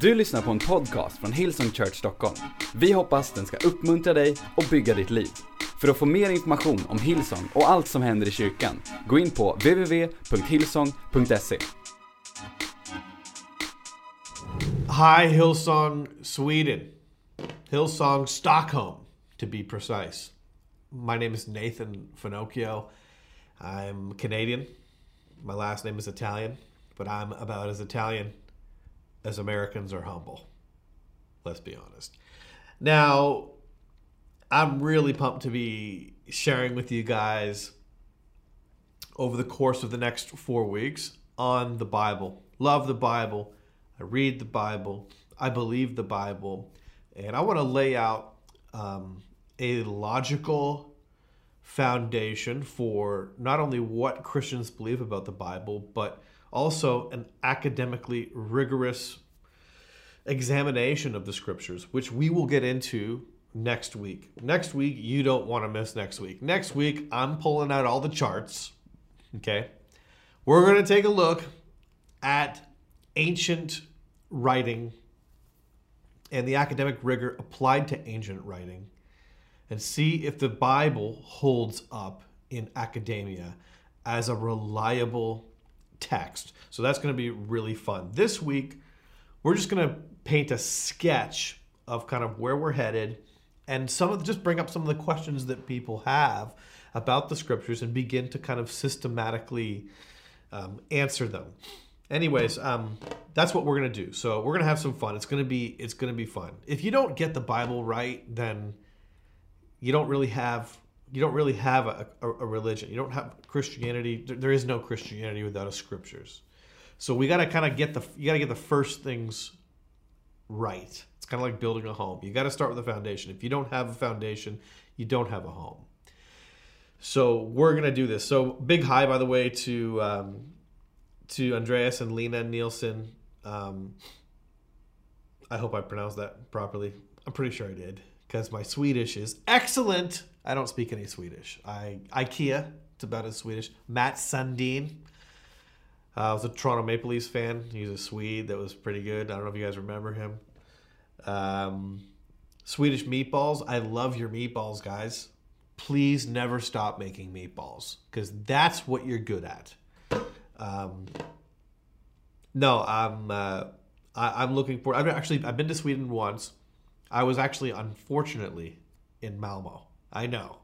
Du lyssnar på en podcast från Hillsong Church Stockholm. Vi hoppas den ska uppmuntra dig och bygga ditt liv. För att få mer information om Hillsong och allt som händer i kyrkan, gå in på www.hillsong.se. Hi, Hillsong, Sweden. Hillsong, Stockholm, to be precise. My name is Nathan Finocchio. I'm Canadian. My last name is Italian, but I'm about as Italian as Americans are humble. Let's be honest. Now, I'm really pumped to be sharing with you guys over the course of the next four weeks on the Bible. Love the Bible. I read the Bible. I believe the Bible. And I want to lay out um, a logical foundation for not only what Christians believe about the Bible, but also an academically rigorous examination of the scriptures, which we will get into next week. Next week, you don't want to miss next week. Next week, I'm pulling out all the charts. Okay. We're going to take a look at ancient writing and the academic rigor applied to ancient writing and see if the Bible holds up in academia as a reliable text. So that's going to be really fun. This week, we're just going to paint a sketch of kind of where we're headed and some of just bring up some of the questions that people have about the scriptures and begin to kind of systematically um, answer them. Anyways, um, that's what we're gonna do. So we're gonna have some fun. It's gonna be it's gonna be fun. If you don't get the Bible right, then you don't really have you don't really have a, a, a religion. You don't have Christianity. There, there is no Christianity without a scriptures. So we got to kind of get the you got to get the first things right. It's kind of like building a home. You got to start with a foundation. If you don't have a foundation, you don't have a home. So we're gonna do this. So big hi, by the way, to um, to Andreas and Lena Nielsen. Um, I hope I pronounced that properly. I'm pretty sure I did because my Swedish is excellent. I don't speak any Swedish. I IKEA. It's about as Swedish. Mats Sundin. Uh, I was a Toronto Maple Leafs fan. He's a Swede that was pretty good. I don't know if you guys remember him. Um, Swedish meatballs. I love your meatballs, guys. Please never stop making meatballs because that's what you're good at. Um, no, I'm uh, I, I'm looking for. I've actually I've been to Sweden once. I was actually unfortunately in Malmo. I know.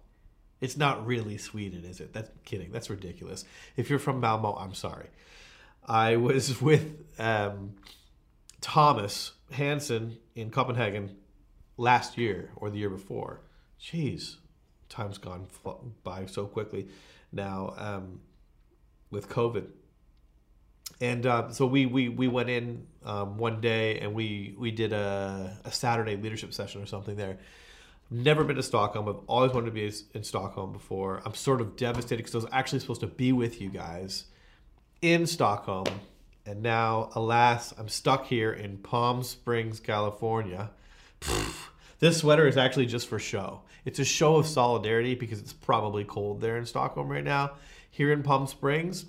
It's not really Sweden, is it? That's kidding. That's ridiculous. If you're from Malmo, I'm sorry. I was with um, Thomas Hansen in Copenhagen last year or the year before. Jeez, time's gone by so quickly now um, with COVID. And uh, so we, we, we went in um, one day and we, we did a, a Saturday leadership session or something there. Never been to Stockholm. I've always wanted to be in Stockholm before. I'm sort of devastated because I was actually supposed to be with you guys in Stockholm. And now, alas, I'm stuck here in Palm Springs, California. This sweater is actually just for show. It's a show of solidarity because it's probably cold there in Stockholm right now. Here in Palm Springs,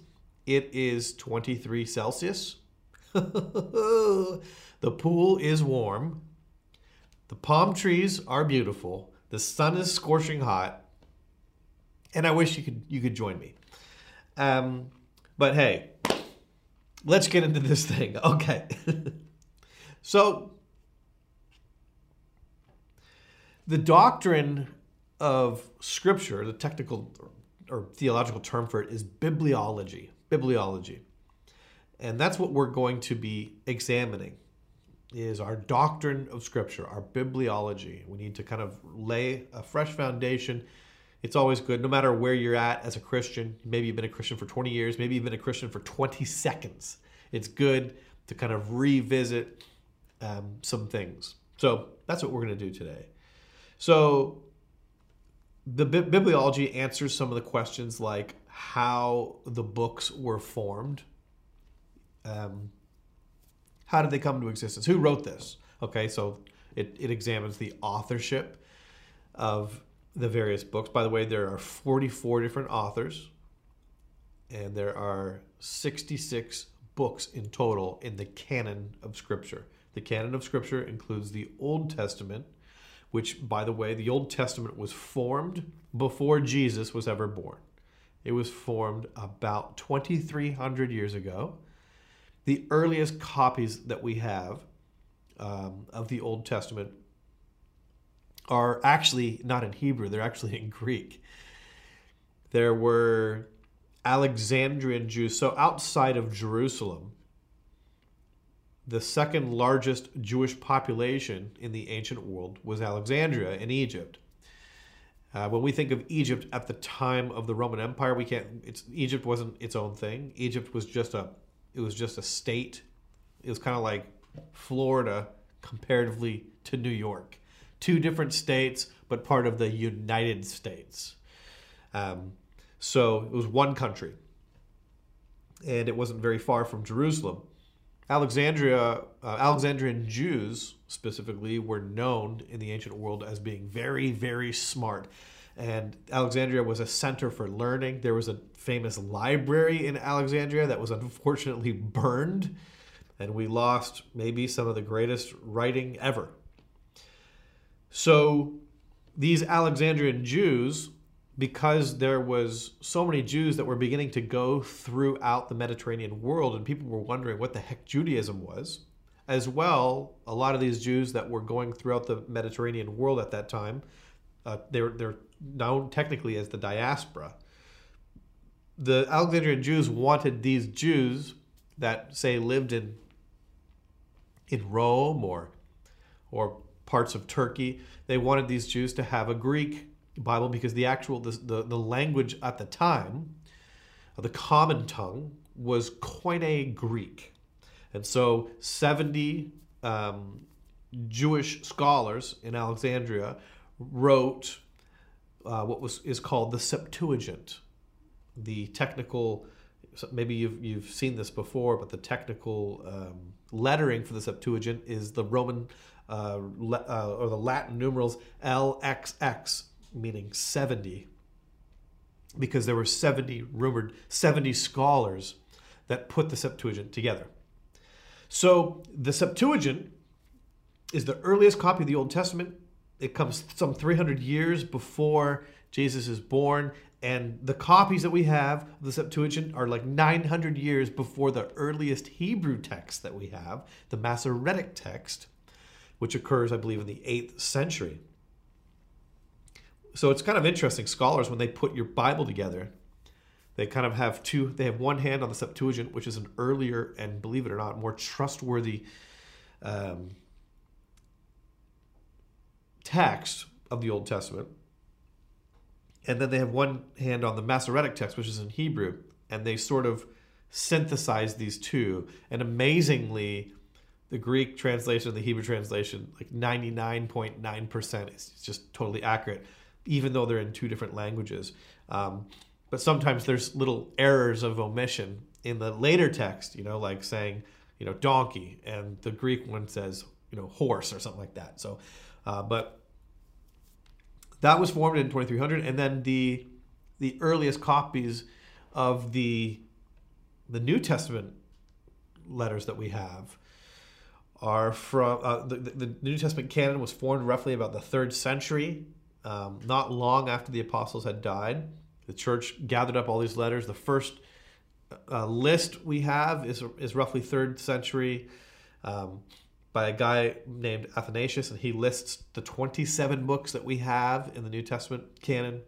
it is 23 Celsius. the pool is warm. The palm trees are beautiful. The sun is scorching hot. And I wish you could you could join me. Um, but hey, let's get into this thing. Okay. so, the doctrine of Scripture, the technical or theological term for it is bibliology. Bibliology. And that's what we're going to be examining is our doctrine of scripture, our bibliology. We need to kind of lay a fresh foundation it's always good, no matter where you're at as a Christian. Maybe you've been a Christian for 20 years, maybe you've been a Christian for 20 seconds. It's good to kind of revisit um, some things. So that's what we're going to do today. So the bi- bibliology answers some of the questions like how the books were formed. Um, how did they come to existence? Who wrote this? Okay, so it, it examines the authorship of the various books. By the way, there are 44 different authors, and there are 66 books in total in the canon of Scripture. The canon of Scripture includes the Old Testament, which, by the way, the Old Testament was formed before Jesus was ever born. It was formed about 2,300 years ago. The earliest copies that we have um, of the Old Testament are actually not in Hebrew, they're actually in Greek. There were Alexandrian Jews, so outside of Jerusalem, the second largest Jewish population in the ancient world was Alexandria in Egypt. Uh, when we think of Egypt at the time of the Roman Empire, we can't. It's Egypt wasn't its own thing. Egypt was just a. It was just a state. It was kind of like Florida comparatively to New York. Two different states, but part of the United States. Um, so it was one country, and it wasn't very far from Jerusalem. Alexandria, uh, Alexandrian Jews specifically were known in the ancient world as being very, very smart. And Alexandria was a center for learning. There was a famous library in Alexandria that was unfortunately burned, and we lost maybe some of the greatest writing ever. So these Alexandrian Jews because there was so many Jews that were beginning to go throughout the Mediterranean world and people were wondering what the heck Judaism was. As well, a lot of these Jews that were going throughout the Mediterranean world at that time, uh, they're, they're known technically as the diaspora. The Alexandrian Jews wanted these Jews that, say, lived in, in Rome or, or parts of Turkey, they wanted these Jews to have a Greek Bible because the actual the, the, the language at the time, the common tongue, was Koine Greek. And so 70 um, Jewish scholars in Alexandria wrote uh, what was is called the Septuagint, the technical. Maybe you've you've seen this before, but the technical um, lettering for the Septuagint is the Roman uh, uh, or the Latin numerals LXX, meaning 70 because there were 70 rumored 70 scholars that put the Septuagint together. So the Septuagint is the earliest copy of the Old Testament. It comes some 300 years before Jesus is born and the copies that we have of the Septuagint are like 900 years before the earliest Hebrew text that we have, the Masoretic text, which occurs, I believe, in the 8th century so it's kind of interesting. Scholars, when they put your Bible together, they kind of have two. They have one hand on the Septuagint, which is an earlier and, believe it or not, more trustworthy um, text of the Old Testament, and then they have one hand on the Masoretic text, which is in Hebrew, and they sort of synthesize these two. And amazingly, the Greek translation the Hebrew translation, like 99.9%, is just totally accurate even though they're in two different languages. Um, but sometimes there's little errors of omission in the later text, you know, like saying, you know, donkey, and the Greek one says, you know, horse or something like that. So, uh, but that was formed in 2300, and then the the earliest copies of the the New Testament letters that we have are from uh, the, the New Testament canon was formed roughly about the third century um, not long after the apostles had died. The church gathered up all these letters. The first uh, list we have is, is roughly third century um, by a guy named Athanasius, and he lists the 27 books that we have in the New Testament canon.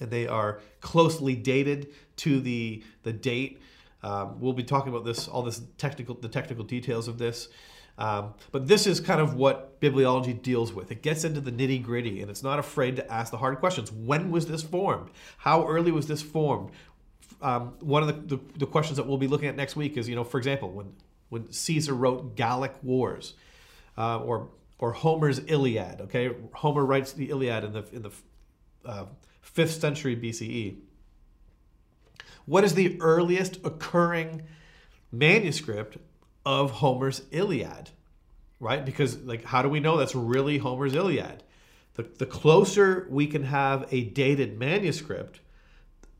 And they are closely dated to the, the date. Um, we'll be talking about this, all this technical, the technical details of this. Um, but this is kind of what bibliology deals with. It gets into the nitty gritty and it's not afraid to ask the hard questions. When was this formed? How early was this formed? Um, one of the, the, the, questions that we'll be looking at next week is, you know, for example, when, when Caesar wrote Gallic Wars uh, or, or Homer's Iliad, okay? Homer writes the Iliad in the, in the uh, 5th century BCE. What is the earliest occurring manuscript of Homer's Iliad, right? Because like, how do we know that's really Homer's Iliad? The, the closer we can have a dated manuscript,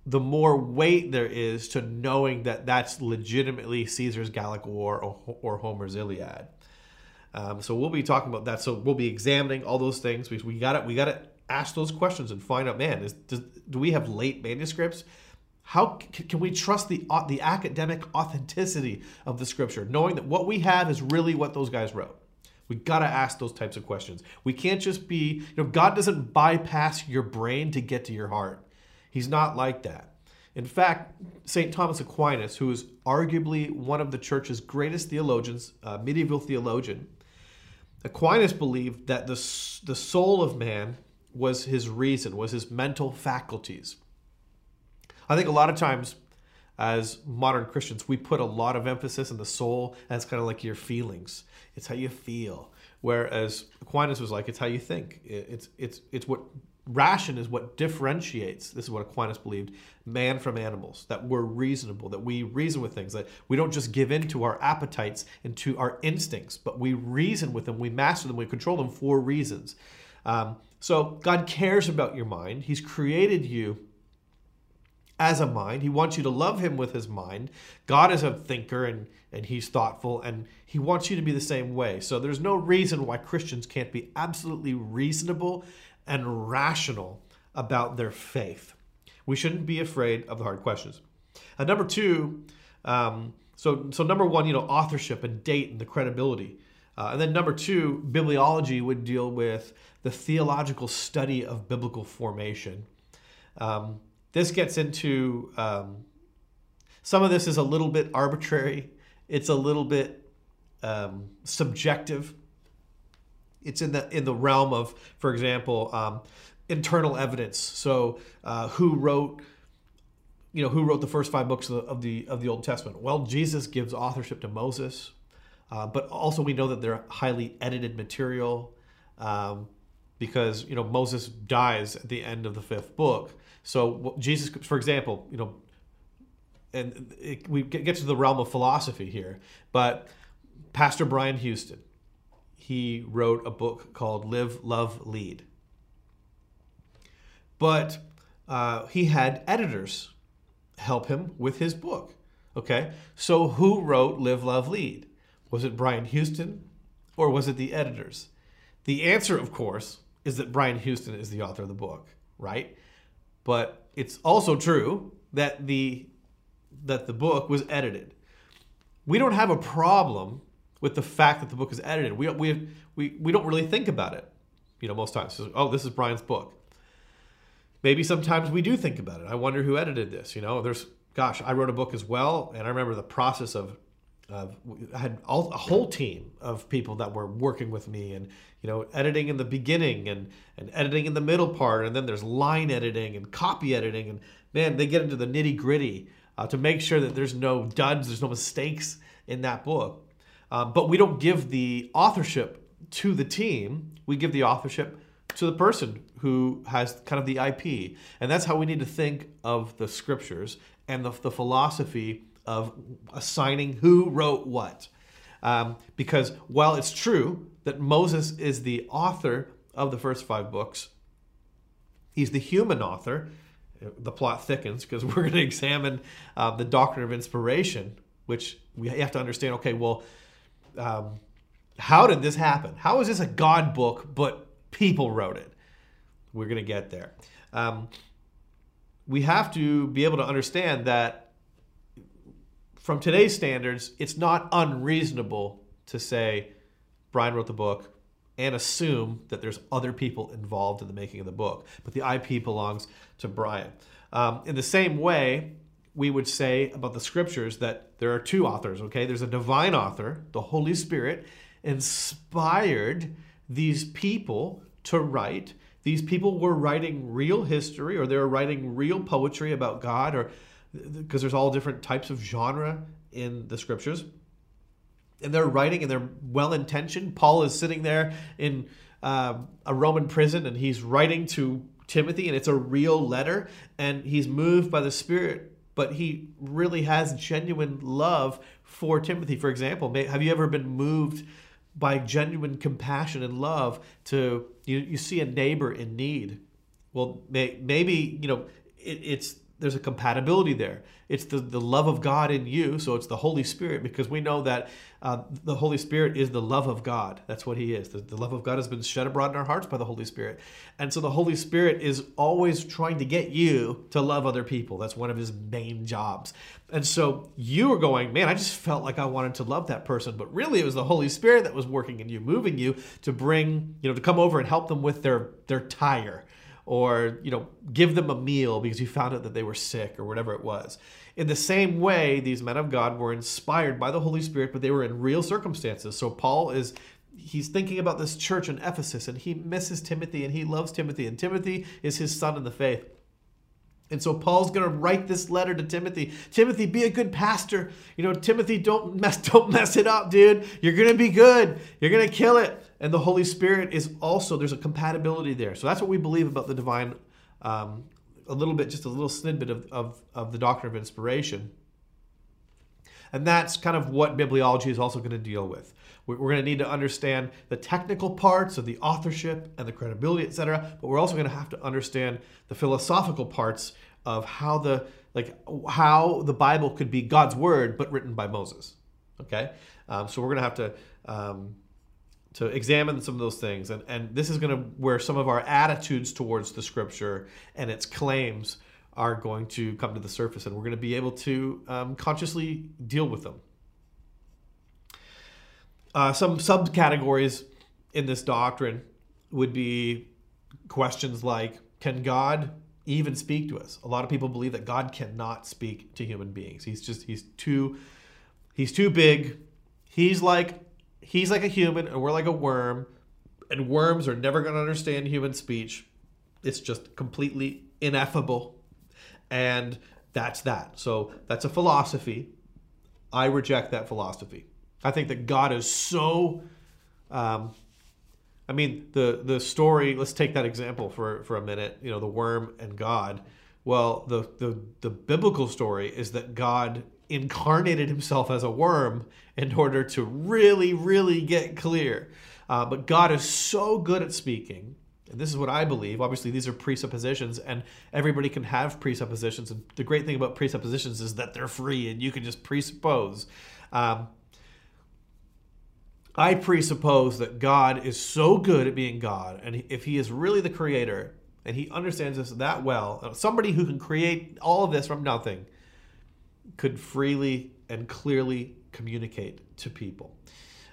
the more weight there is to knowing that that's legitimately Caesar's Gallic War or, or Homer's Iliad. Um, so we'll be talking about that. So we'll be examining all those things we got it. We got to ask those questions and find out. Man, is, does, do we have late manuscripts? How can we trust the the academic authenticity of the scripture, knowing that what we have is really what those guys wrote? We got to ask those types of questions. We can't just be, you know, God doesn't bypass your brain to get to your heart. He's not like that. In fact, St. Thomas Aquinas, who is arguably one of the church's greatest theologians, uh, medieval theologian, Aquinas believed that the, the soul of man was his reason, was his mental faculties. I think a lot of times as modern Christians, we put a lot of emphasis on the soul as kind of like your feelings. It's how you feel. Whereas Aquinas was like, it's how you think. It's it's it's what ration is what differentiates this is what aquinas believed man from animals that we're reasonable that we reason with things that we don't just give in to our appetites and to our instincts but we reason with them we master them we control them for reasons um, so god cares about your mind he's created you as a mind he wants you to love him with his mind god is a thinker and and he's thoughtful and he wants you to be the same way so there's no reason why christians can't be absolutely reasonable and rational about their faith. We shouldn't be afraid of the hard questions. And number two, um, so so number one, you know, authorship and date and the credibility. Uh, and then number two, bibliology would deal with the theological study of biblical formation. Um, this gets into um, some of this is a little bit arbitrary. It's a little bit um, subjective it's in the in the realm of, for example, um, internal evidence. So uh, who wrote you know who wrote the first five books of the, of the of the Old Testament? Well, Jesus gives authorship to Moses, uh, but also we know that they're highly edited material um, because you know Moses dies at the end of the fifth book. So Jesus, for example, you know, and it, we get to the realm of philosophy here, but Pastor Brian Houston, he wrote a book called Live, Love, Lead. But uh, he had editors help him with his book. Okay, so who wrote Live, Love, Lead? Was it Brian Houston or was it the editors? The answer, of course, is that Brian Houston is the author of the book, right? But it's also true that the that the book was edited. We don't have a problem with the fact that the book is edited. We, we, we, we don't really think about it, you know, most times. So, oh, this is Brian's book. Maybe sometimes we do think about it. I wonder who edited this. You know, there's, gosh, I wrote a book as well, and I remember the process of, I had all, a whole team of people that were working with me, and you know, editing in the beginning and and editing in the middle part, and then there's line editing and copy editing, and man, they get into the nitty gritty uh, to make sure that there's no duds, there's no mistakes in that book. Um, but we don't give the authorship to the team. We give the authorship to the person who has kind of the IP. And that's how we need to think of the scriptures and the, the philosophy of assigning who wrote what. Um, because while it's true that Moses is the author of the first five books, he's the human author. The plot thickens because we're going to examine uh, the doctrine of inspiration, which we have to understand okay, well, um, how did this happen? How is this a God book, but people wrote it? We're going to get there. Um, we have to be able to understand that from today's standards, it's not unreasonable to say Brian wrote the book and assume that there's other people involved in the making of the book, but the IP belongs to Brian. Um, in the same way, we would say about the scriptures that there are two authors, okay? There's a divine author, the Holy Spirit, inspired these people to write. These people were writing real history or they were writing real poetry about God or because there's all different types of genre in the scriptures. And they're writing and they're well intentioned. Paul is sitting there in uh, a Roman prison and he's writing to Timothy and it's a real letter and he's moved by the Spirit but he really has genuine love for Timothy. For example, have you ever been moved by genuine compassion and love to you, you see a neighbor in need? Well, may, maybe you know it, it's there's a compatibility there. It's the, the love of God in you, so it's the Holy Spirit, because we know that uh, the Holy Spirit is the love of God. That's what He is. The, the love of God has been shed abroad in our hearts by the Holy Spirit. And so the Holy Spirit is always trying to get you to love other people. That's one of His main jobs. And so you were going, man, I just felt like I wanted to love that person, but really it was the Holy Spirit that was working in you, moving you to bring, you know, to come over and help them with their their tire or you know give them a meal because you found out that they were sick or whatever it was in the same way these men of god were inspired by the holy spirit but they were in real circumstances so paul is he's thinking about this church in ephesus and he misses timothy and he loves timothy and timothy is his son in the faith and so Paul's going to write this letter to Timothy. Timothy, be a good pastor. You know, Timothy, don't mess don't mess it up, dude. You're going to be good. You're going to kill it. And the Holy Spirit is also there's a compatibility there. So that's what we believe about the divine. Um, a little bit, just a little snippet of, of, of the doctrine of inspiration. And that's kind of what bibliology is also going to deal with. We're going to need to understand the technical parts of the authorship and the credibility, etc. But we're also going to have to understand the philosophical parts of how the like how the Bible could be God's word but written by Moses. Okay, um, so we're going to have to um, to examine some of those things, and and this is going to where some of our attitudes towards the Scripture and its claims are going to come to the surface, and we're going to be able to um, consciously deal with them. Uh, some subcategories in this doctrine would be questions like Can God even speak to us? A lot of people believe that God cannot speak to human beings. He's just, he's too, he's too big. He's like, he's like a human and we're like a worm. And worms are never going to understand human speech. It's just completely ineffable. And that's that. So that's a philosophy. I reject that philosophy. I think that God is so. Um, I mean, the the story. Let's take that example for for a minute. You know, the worm and God. Well, the the the biblical story is that God incarnated Himself as a worm in order to really, really get clear. Uh, but God is so good at speaking. And this is what I believe. Obviously, these are presuppositions, and everybody can have presuppositions. And the great thing about presuppositions is that they're free, and you can just presuppose. Um, I presuppose that God is so good at being God, and if He is really the creator and He understands this that well, uh, somebody who can create all of this from nothing could freely and clearly communicate to people.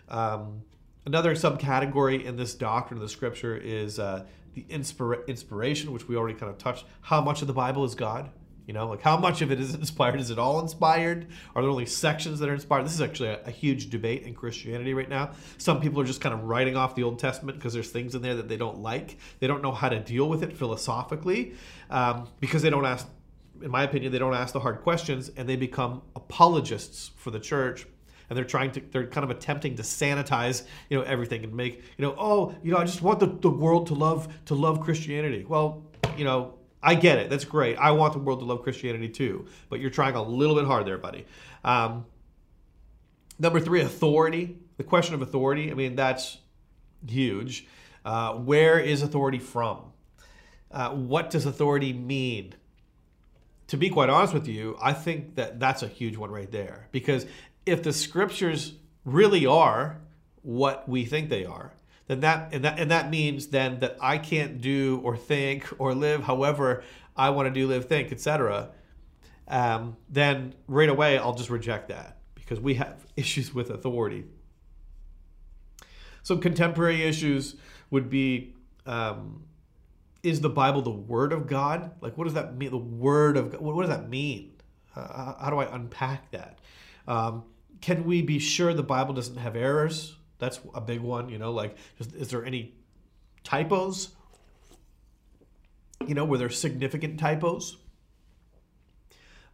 Um, another subcategory in this doctrine of the Scripture is uh, the inspira- inspiration, which we already kind of touched. How much of the Bible is God? You know, like how much of it is inspired? Is it all inspired? Are there only sections that are inspired? This is actually a, a, huge debate in Christianity right now. Some people are just kind of writing off the Old Testament because there's things in there that they don't like. They don't know how to deal with it philosophically um, because they don't ask, in my opinion, they don't ask the hard questions and they become apologists for the church and they're trying to they're kind of attempting to sanitize you know everything and make you know oh you know i just want the, the world to love to love christianity well you know I get it. That's great. I want the world to love Christianity too. But you're trying a little bit hard there, buddy. Um, number three, authority. The question of authority. I mean, that's huge. Uh, where is authority from? Uh, what does authority mean? To be quite honest with you, I think that that's a huge one right there. Because if the scriptures really are what we think they are, then that and that and that means then that I can't do or think or live however I want to do, live, think, etc. Um, then right away I'll just reject that because we have issues with authority. Some contemporary issues would be: um, Is the Bible the Word of God? Like, what does that mean? The Word of God. What, does that mean? Uh, how do I unpack that? Um, can we be sure the Bible doesn't have errors? That's a big one. You know, like is there any typos? You know, were there significant typos?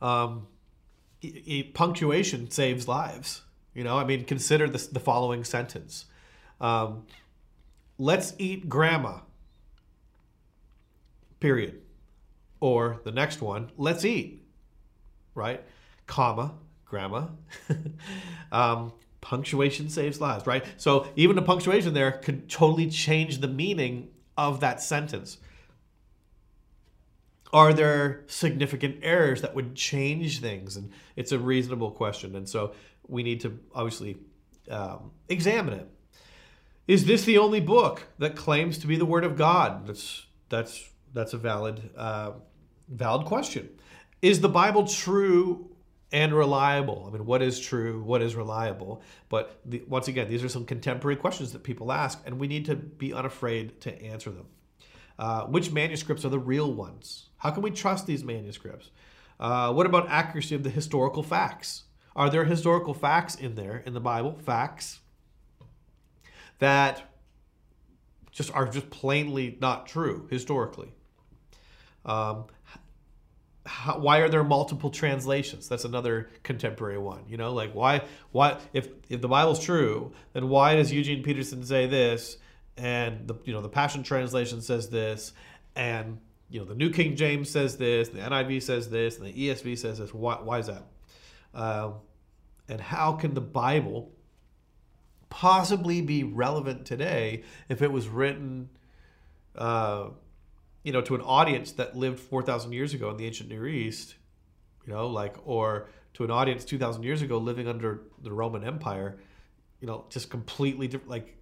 Um, e- e- punctuation saves lives. You know, I mean, consider this, the following sentence. Um, let's eat grandma. Period. Or the next one, let's eat. Right? Comma, grandma. um, punctuation saves lives, right? So even the punctuation there could totally change the meaning of that sentence. Are there significant errors that would change things? And it's a reasonable question. And so we need to obviously um, examine it. Is this the only book that claims to be the Word of God? That's that's that's a valid uh, valid question. Is the Bible true and reliable? I mean, what is true? What is reliable? But the, once again, these are some contemporary questions that people ask, and we need to be unafraid to answer them. Uh, which manuscripts are the real ones? How can we trust these manuscripts? Uh, what about accuracy of the historical facts? Are there historical facts in there in the Bible? Facts that just are just plainly not true historically. Um, how, why are there multiple translations? That's another contemporary one. You know, like why why if if the Bible's true, then why does Eugene Peterson say this, and the you know the Passion Translation says this, and you know the New King James says this, the NIV says this, and the ESV says this. Why why is that? Um, and how can the Bible possibly be relevant today if it was written, uh, you know, to an audience that lived 4,000 years ago in the ancient Near East, you know, like, or to an audience 2,000 years ago living under the Roman Empire, you know, just completely different. Like,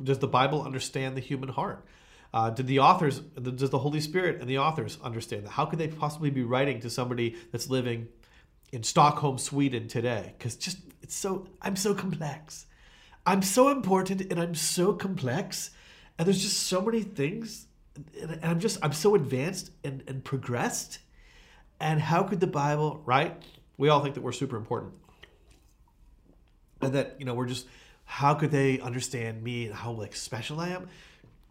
does the Bible understand the human heart? Uh, did the authors, does the Holy Spirit and the authors understand that? How could they possibly be writing to somebody that's living in Stockholm, Sweden today? Because just, it's so, I'm so complex. I'm so important and I'm so complex, and there's just so many things, and I'm just I'm so advanced and, and progressed. And how could the Bible, right? We all think that we're super important, and that you know we're just how could they understand me and how like special I am?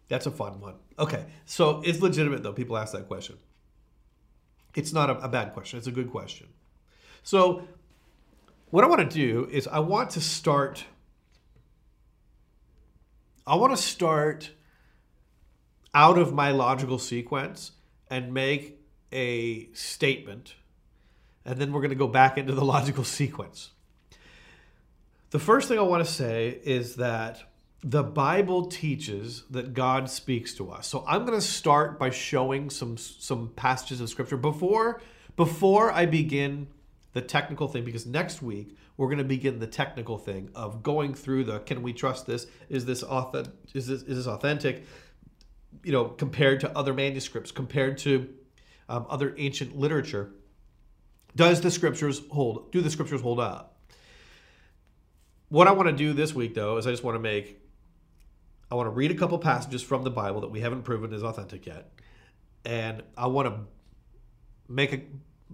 That's a fun one. Okay, so it's legitimate though. People ask that question. It's not a, a bad question. It's a good question. So, what I want to do is I want to start I want to start out of my logical sequence and make a statement, and then we're going to go back into the logical sequence. The first thing I want to say is that the Bible teaches that God speaks to us. So I'm going to start by showing some some passages of scripture before before I begin the technical thing because next week we're going to begin the technical thing of going through the can we trust this is this authentic is this is this authentic you know compared to other manuscripts compared to um, other ancient literature does the scriptures hold do the scriptures hold up what i want to do this week though is i just want to make i want to read a couple passages from the bible that we haven't proven is authentic yet and i want to make a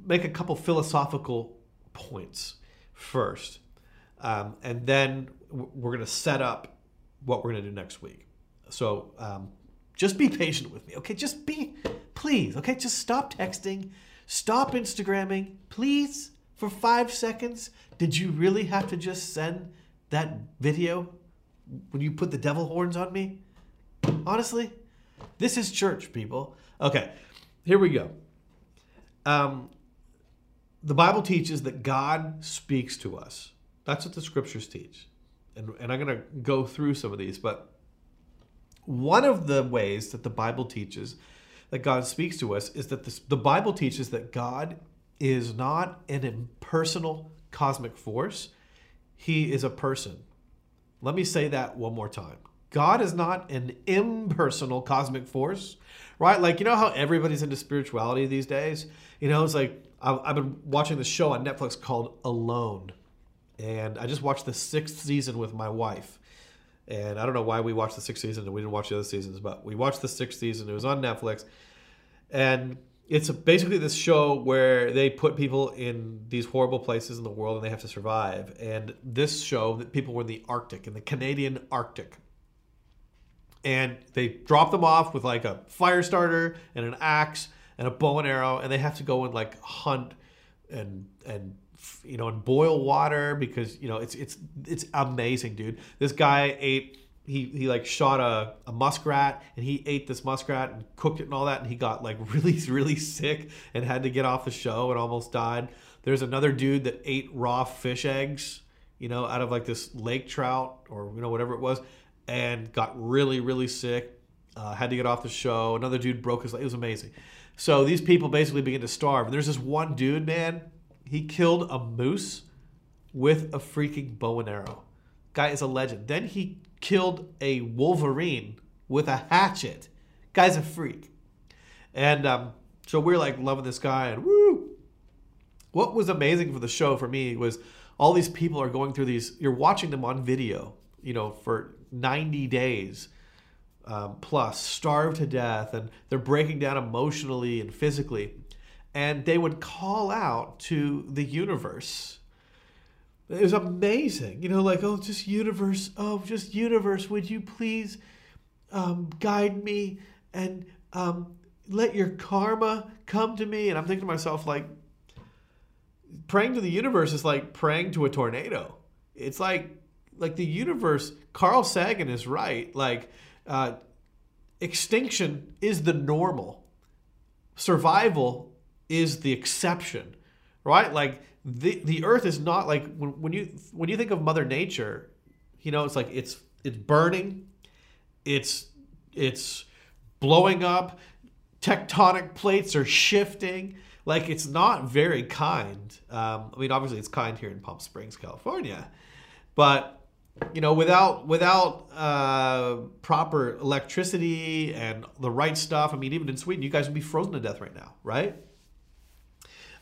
make a couple philosophical points first. Um, and then we're going to set up what we're going to do next week. So um, just be patient with me, okay? Just be, please, okay? Just stop texting, stop Instagramming, please, for five seconds. Did you really have to just send that video when you put the devil horns on me? Honestly, this is church, people. Okay, here we go. Um, the Bible teaches that God speaks to us. That's what the scriptures teach. And, and I'm going to go through some of these, but one of the ways that the Bible teaches that God speaks to us is that this, the Bible teaches that God is not an impersonal cosmic force, He is a person. Let me say that one more time. God is not an impersonal cosmic force, right? Like, you know how everybody's into spirituality these days? You know, it's like I've been watching this show on Netflix called Alone, and I just watched the sixth season with my wife. And I don't know why we watched the sixth season and we didn't watch the other seasons, but we watched the sixth season. It was on Netflix, and it's basically this show where they put people in these horrible places in the world and they have to survive. And this show, that people were in the Arctic, in the Canadian Arctic, and they drop them off with like a fire starter and an axe and a bow and arrow, and they have to go and like hunt and and you know and boil water because you know it's it's it's amazing, dude. This guy ate he he like shot a, a muskrat and he ate this muskrat and cooked it and all that and he got like really really sick and had to get off the show and almost died. There's another dude that ate raw fish eggs, you know, out of like this lake trout or you know whatever it was, and got really really sick. Uh, had to get off the show. Another dude broke his leg. It was amazing. So these people basically begin to starve. And there's this one dude, man, he killed a moose with a freaking bow and arrow. Guy is a legend. Then he killed a wolverine with a hatchet. Guy's a freak. And um, so we're like loving this guy and woo. What was amazing for the show for me was all these people are going through these, you're watching them on video, you know, for 90 days um, plus, starved to death, and they're breaking down emotionally and physically. And they would call out to the universe. It was amazing, you know, like, oh, just universe, oh, just universe, would you please um, guide me and um, let your karma come to me? And I'm thinking to myself, like, praying to the universe is like praying to a tornado. It's like, like the universe. Carl Sagan is right. Like, uh, extinction is the normal, survival is the exception, right? Like the the Earth is not like when, when you when you think of Mother Nature, you know, it's like it's it's burning, it's it's blowing up, tectonic plates are shifting. Like it's not very kind. Um, I mean, obviously it's kind here in Palm Springs, California, but you know, without without uh, proper electricity and the right stuff, I mean, even in Sweden, you guys would be frozen to death right now, right?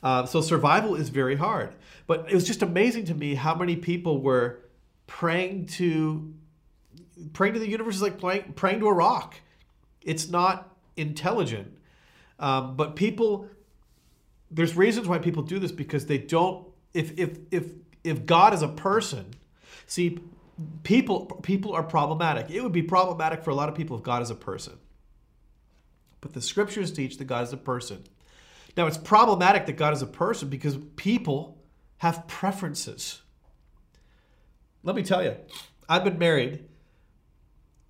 Uh, so survival is very hard. But it was just amazing to me how many people were praying to praying to the universe is like praying, praying to a rock. It's not intelligent, um, but people. There's reasons why people do this because they don't. If if if if God is a person, see people people are problematic. It would be problematic for a lot of people if God is a person. But the scriptures teach that God is a person. Now it's problematic that God is a person because people have preferences. Let me tell you, I've been married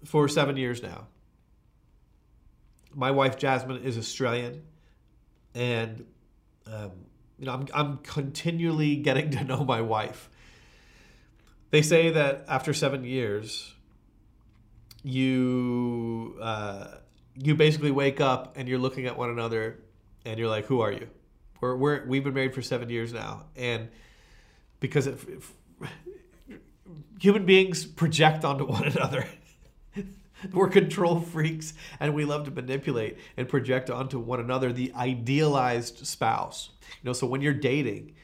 for seven years now. My wife Jasmine is Australian, and um, you know I'm, I'm continually getting to know my wife they say that after seven years, you uh, you basically wake up and you're looking at one another, and you're like, "Who are you?" We're, we're we've been married for seven years now, and because if, human beings project onto one another. We're control freaks and we love to manipulate and project onto one another the idealized spouse. You know, so when you're dating,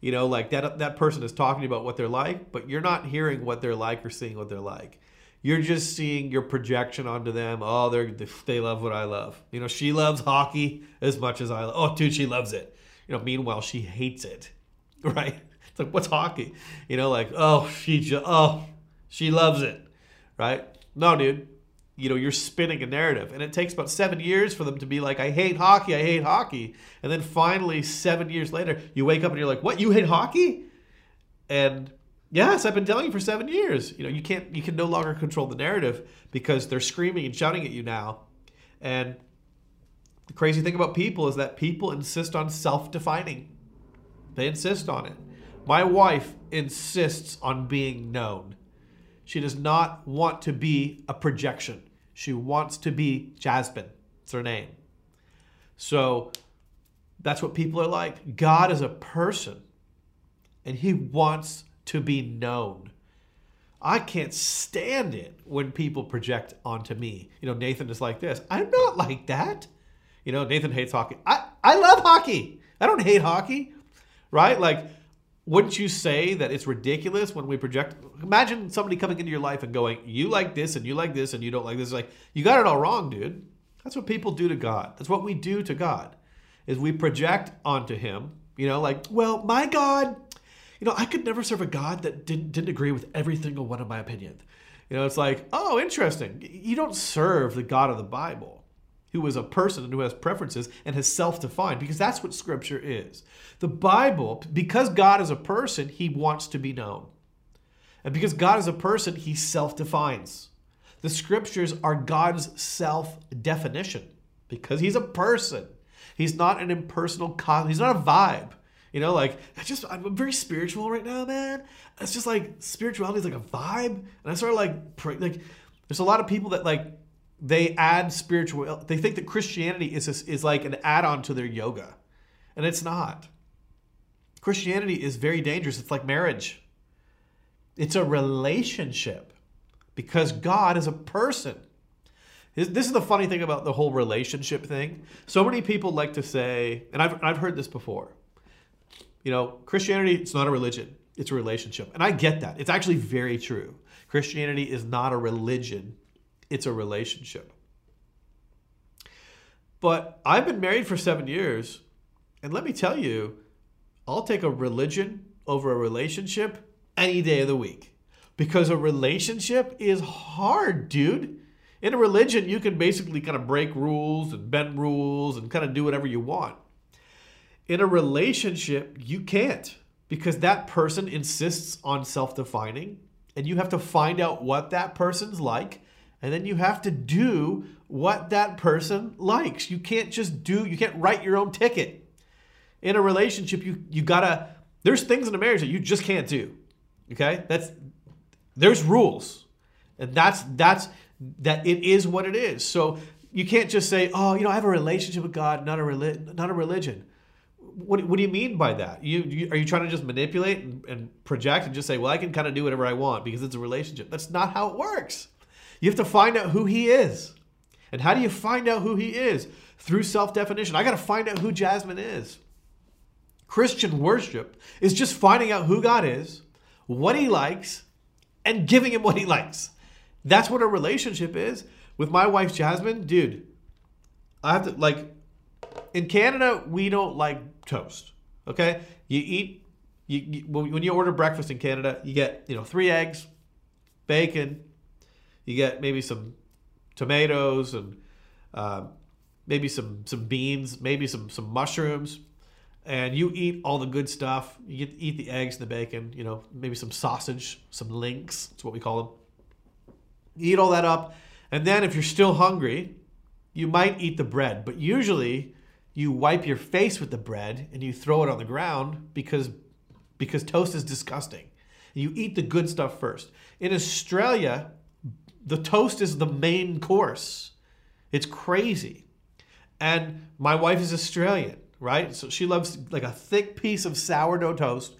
you know, like that that person is talking about what they're like, but you're not hearing what they're like or seeing what they're like. You're just seeing your projection onto them. Oh, they they love what I love. You know, she loves hockey as much as I. Oh, dude, she loves it. You know, meanwhile, she hates it. Right? It's like, what's hockey? You know, like, oh, she just, oh, she loves it. Right? No, dude you know you're spinning a narrative and it takes about seven years for them to be like i hate hockey i hate hockey and then finally seven years later you wake up and you're like what you hate hockey and yes i've been telling you for seven years you know you can't you can no longer control the narrative because they're screaming and shouting at you now and the crazy thing about people is that people insist on self-defining they insist on it my wife insists on being known she does not want to be a projection. She wants to be Jasmine. It's her name. So that's what people are like. God is a person and he wants to be known. I can't stand it when people project onto me. You know, Nathan is like this. I'm not like that. You know, Nathan hates hockey. I, I love hockey. I don't hate hockey, right? Like, wouldn't you say that it's ridiculous when we project? Imagine somebody coming into your life and going, "You like this, and you like this, and you don't like this." like you got it all wrong, dude. That's what people do to God. That's what we do to God, is we project onto Him. You know, like, well, my God, you know, I could never serve a God that didn't didn't agree with every single one of my opinions. You know, it's like, oh, interesting. You don't serve the God of the Bible who is a person and who has preferences and has self defined, because that's what Scripture is. The Bible, because God is a person, he wants to be known. And because God is a person, he self defines. The Scriptures are God's self definition because he's a person. He's not an impersonal, he's not a vibe. You know, like I just I'm very spiritual right now, man. It's just like spirituality is like a vibe, and I sort of like like there's a lot of people that like they add spiritual. They think that Christianity is is like an add-on to their yoga, and it's not. Christianity is very dangerous. It's like marriage. It's a relationship because God is a person. This is the funny thing about the whole relationship thing. So many people like to say, and I've, I've heard this before, you know, Christianity, it's not a religion, it's a relationship. And I get that. It's actually very true. Christianity is not a religion, it's a relationship. But I've been married for seven years, and let me tell you, I'll take a religion over a relationship any day of the week because a relationship is hard, dude. In a religion, you can basically kind of break rules and bend rules and kind of do whatever you want. In a relationship, you can't because that person insists on self defining and you have to find out what that person's like and then you have to do what that person likes. You can't just do you can't write your own ticket. In a relationship you you gotta there's things in a marriage that you just can't do okay? That's there's rules and that's that's that it is what it is. So you can't just say oh you know i have a relationship with god not a reli- not a religion what, what do you mean by that? You, you are you trying to just manipulate and, and project and just say, well, I can kind of do whatever I want because it's a relationship? That's not how it works. You have to find out who he is. And how do you find out who he is? Through self definition. I got to find out who Jasmine is. Christian worship is just finding out who God is, what he likes, and giving him what he likes. That's what a relationship is. With my wife, Jasmine, dude, I have to, like, in Canada, we don't like toast. Okay, you eat you, you, when you order breakfast in Canada, you get you know three eggs, bacon, you get maybe some tomatoes and uh, maybe some some beans, maybe some some mushrooms, and you eat all the good stuff. You get, eat the eggs and the bacon. You know maybe some sausage, some links. That's what we call them. Eat all that up, and then if you're still hungry, you might eat the bread. But usually you wipe your face with the bread and you throw it on the ground because because toast is disgusting. You eat the good stuff first. In Australia, the toast is the main course. It's crazy. And my wife is Australian, right? So she loves like a thick piece of sourdough toast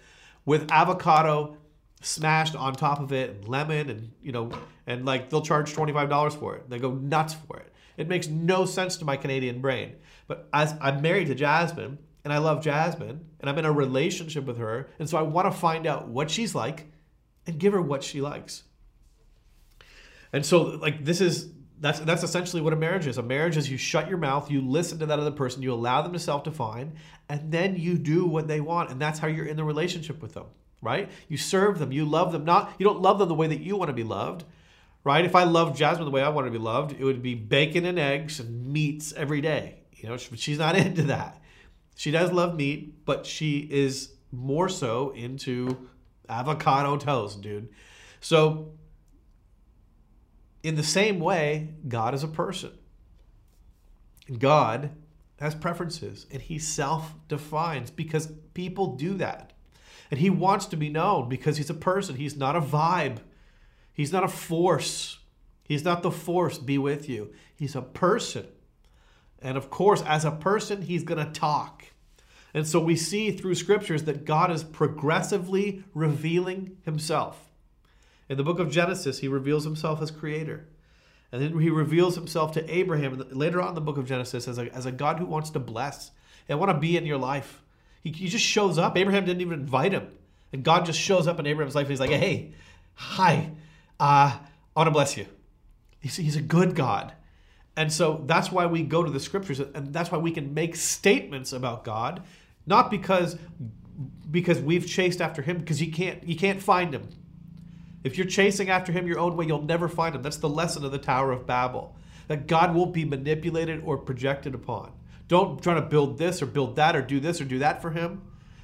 with avocado smashed on top of it and lemon and you know and like they'll charge $25 for it. They go nuts for it. It makes no sense to my Canadian brain. But as I'm married to Jasmine and I love Jasmine and I'm in a relationship with her, and so I want to find out what she's like and give her what she likes. And so like this is that's that's essentially what a marriage is. A marriage is you shut your mouth, you listen to that other person, you allow them to self-define, and then you do what they want, and that's how you're in the relationship with them, right? You serve them, you love them. Not you don't love them the way that you want to be loved, right? If I loved Jasmine the way I want to be loved, it would be bacon and eggs and meats every day. You know, she's not into that. She does love meat, but she is more so into avocado toast, dude. So, in the same way, God is a person. God has preferences and he self defines because people do that. And he wants to be known because he's a person, he's not a vibe. He's not a force. He's not the force be with you. He's a person. And of course, as a person, he's going to talk. And so we see through scriptures that God is progressively revealing himself. In the book of Genesis, he reveals himself as creator. And then he reveals himself to Abraham later on in the book of Genesis as a, as a God who wants to bless and want to be in your life. He, he just shows up. Abraham didn't even invite him. And God just shows up in Abraham's life and he's like, hey, hi, uh, I want to bless you. He's, he's a good God. And so that's why we go to the scriptures and that's why we can make statements about God, not because because we've chased after him because you can't you can't find him. If you're chasing after him your own way, you'll never find him. That's the lesson of the Tower of Babel. That God won't be manipulated or projected upon. Don't try to build this or build that or do this or do that for him.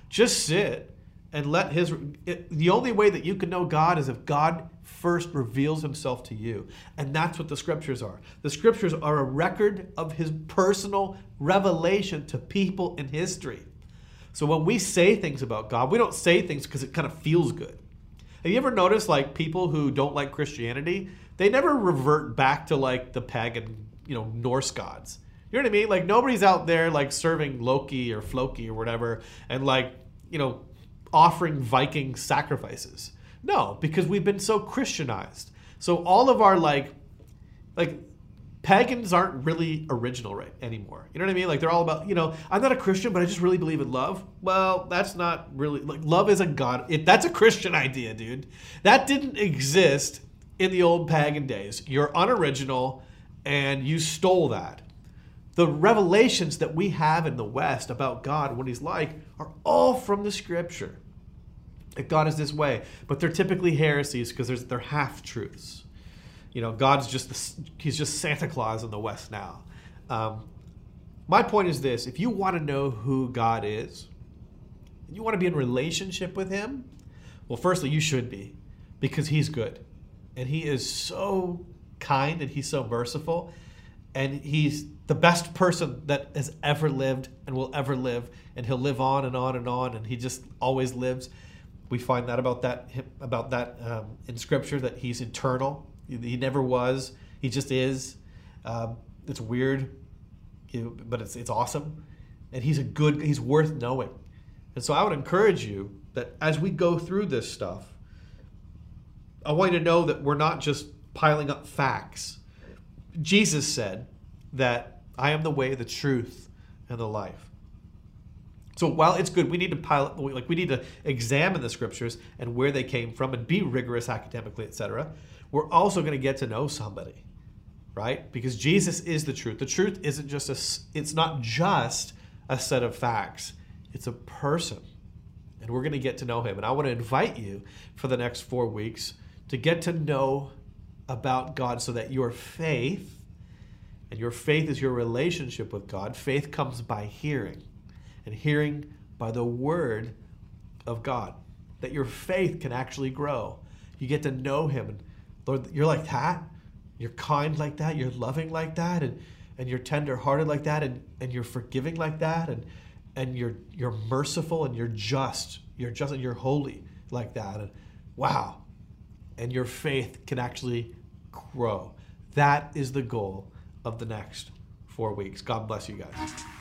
Just sit and let his it, the only way that you can know God is if God first reveals himself to you. And that's what the scriptures are. The scriptures are a record of his personal revelation to people in history. So when we say things about God, we don't say things because it kind of feels good. Have you ever noticed like people who don't like Christianity, they never revert back to like the pagan, you know, Norse gods. You know what I mean? Like nobody's out there like serving Loki or Floki or whatever and like, you know, offering Viking sacrifices. No, because we've been so Christianized. So all of our like like pagans aren't really original right anymore. You know what I mean? Like they're all about, you know, I'm not a Christian, but I just really believe in love. Well, that's not really like love is a god. It, that's a Christian idea, dude. That didn't exist in the old pagan days. You're unoriginal and you stole that. The revelations that we have in the West about God, what he's like, are all from the scripture. That God is this way, but they're typically heresies because they're half truths you know, God's just the, he's just Santa Claus in the West now. Um, my point is this: if you want to know who God is, and you want to be in relationship with Him, well, firstly, you should be, because He's good, and He is so kind and He's so merciful, and He's the best person that has ever lived and will ever live, and He'll live on and on and on, and He just always lives. We find that about that about that um, in Scripture that He's eternal he never was. He just is. Um, it's weird, but it's it's awesome, and he's a good. He's worth knowing, and so I would encourage you that as we go through this stuff, I want you to know that we're not just piling up facts. Jesus said that I am the way, the truth, and the life. So while it's good, we need to pilot, like we need to examine the scriptures and where they came from and be rigorous academically, etc we're also going to get to know somebody, right? Because Jesus is the truth. The truth isn't just a, it's not just a set of facts, it's a person. And we're going to get to know him. And I want to invite you for the next four weeks to get to know about God so that your faith, and your faith is your relationship with God, faith comes by hearing, and hearing by the word of God. That your faith can actually grow. You get to know him and Lord, you're like that. You're kind like that. You're loving like that. And, and you're tender-hearted like that. And, and you're forgiving like that. And, and you're, you're merciful and you're just. You're just and you're holy like that. And wow. And your faith can actually grow. That is the goal of the next four weeks. God bless you guys.